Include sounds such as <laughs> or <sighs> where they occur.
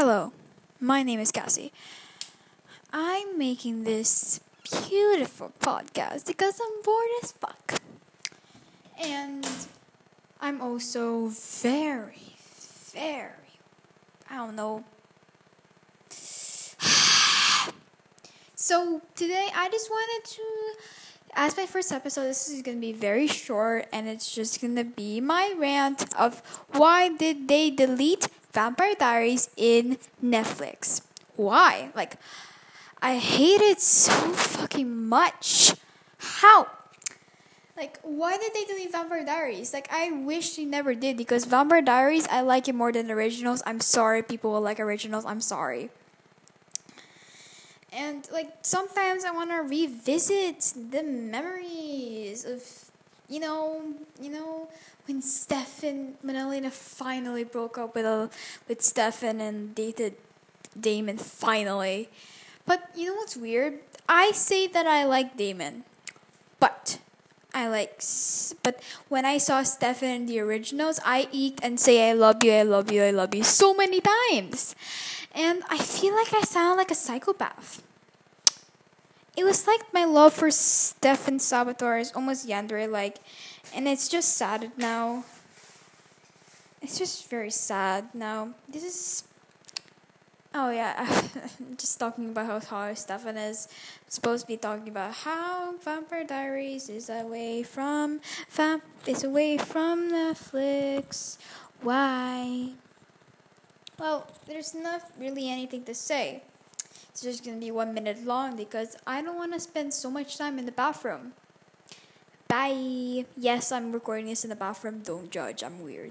Hello, my name is Cassie. I'm making this beautiful podcast because I'm bored as fuck. And I'm also very, very, I don't know. <sighs> so today I just wanted to, as my first episode, this is gonna be very short and it's just gonna be my rant of why did they delete Vampire Diaries in Netflix. Why? Like, I hate it so fucking much. How? Like, why did they delete Vampire Diaries? Like, I wish they never did because Vampire Diaries, I like it more than originals. I'm sorry, people will like originals. I'm sorry. And, like, sometimes I want to revisit the memories of you know, you know, when Stefan, when Elena finally broke up with uh, with Stefan and dated Damon finally. But you know what's weird? I say that I like Damon, but I like, but when I saw Stefan in the originals, I eat and say I love you, I love you, I love you so many times, and I feel like I sound like a psychopath it was like my love for Stefan Salvatore is almost yandere like, and it's just sad now. It's just very sad now. This is. Oh yeah, <laughs> just talking about how how Stefan is supposed to be talking about how Vampire Diaries is away from vamp is away from Netflix. Why? Well, there's not really anything to say. It's just gonna be one minute long because I don't want to spend so much time in the bathroom. Bye. Yes, I'm recording this in the bathroom. Don't judge. I'm weird.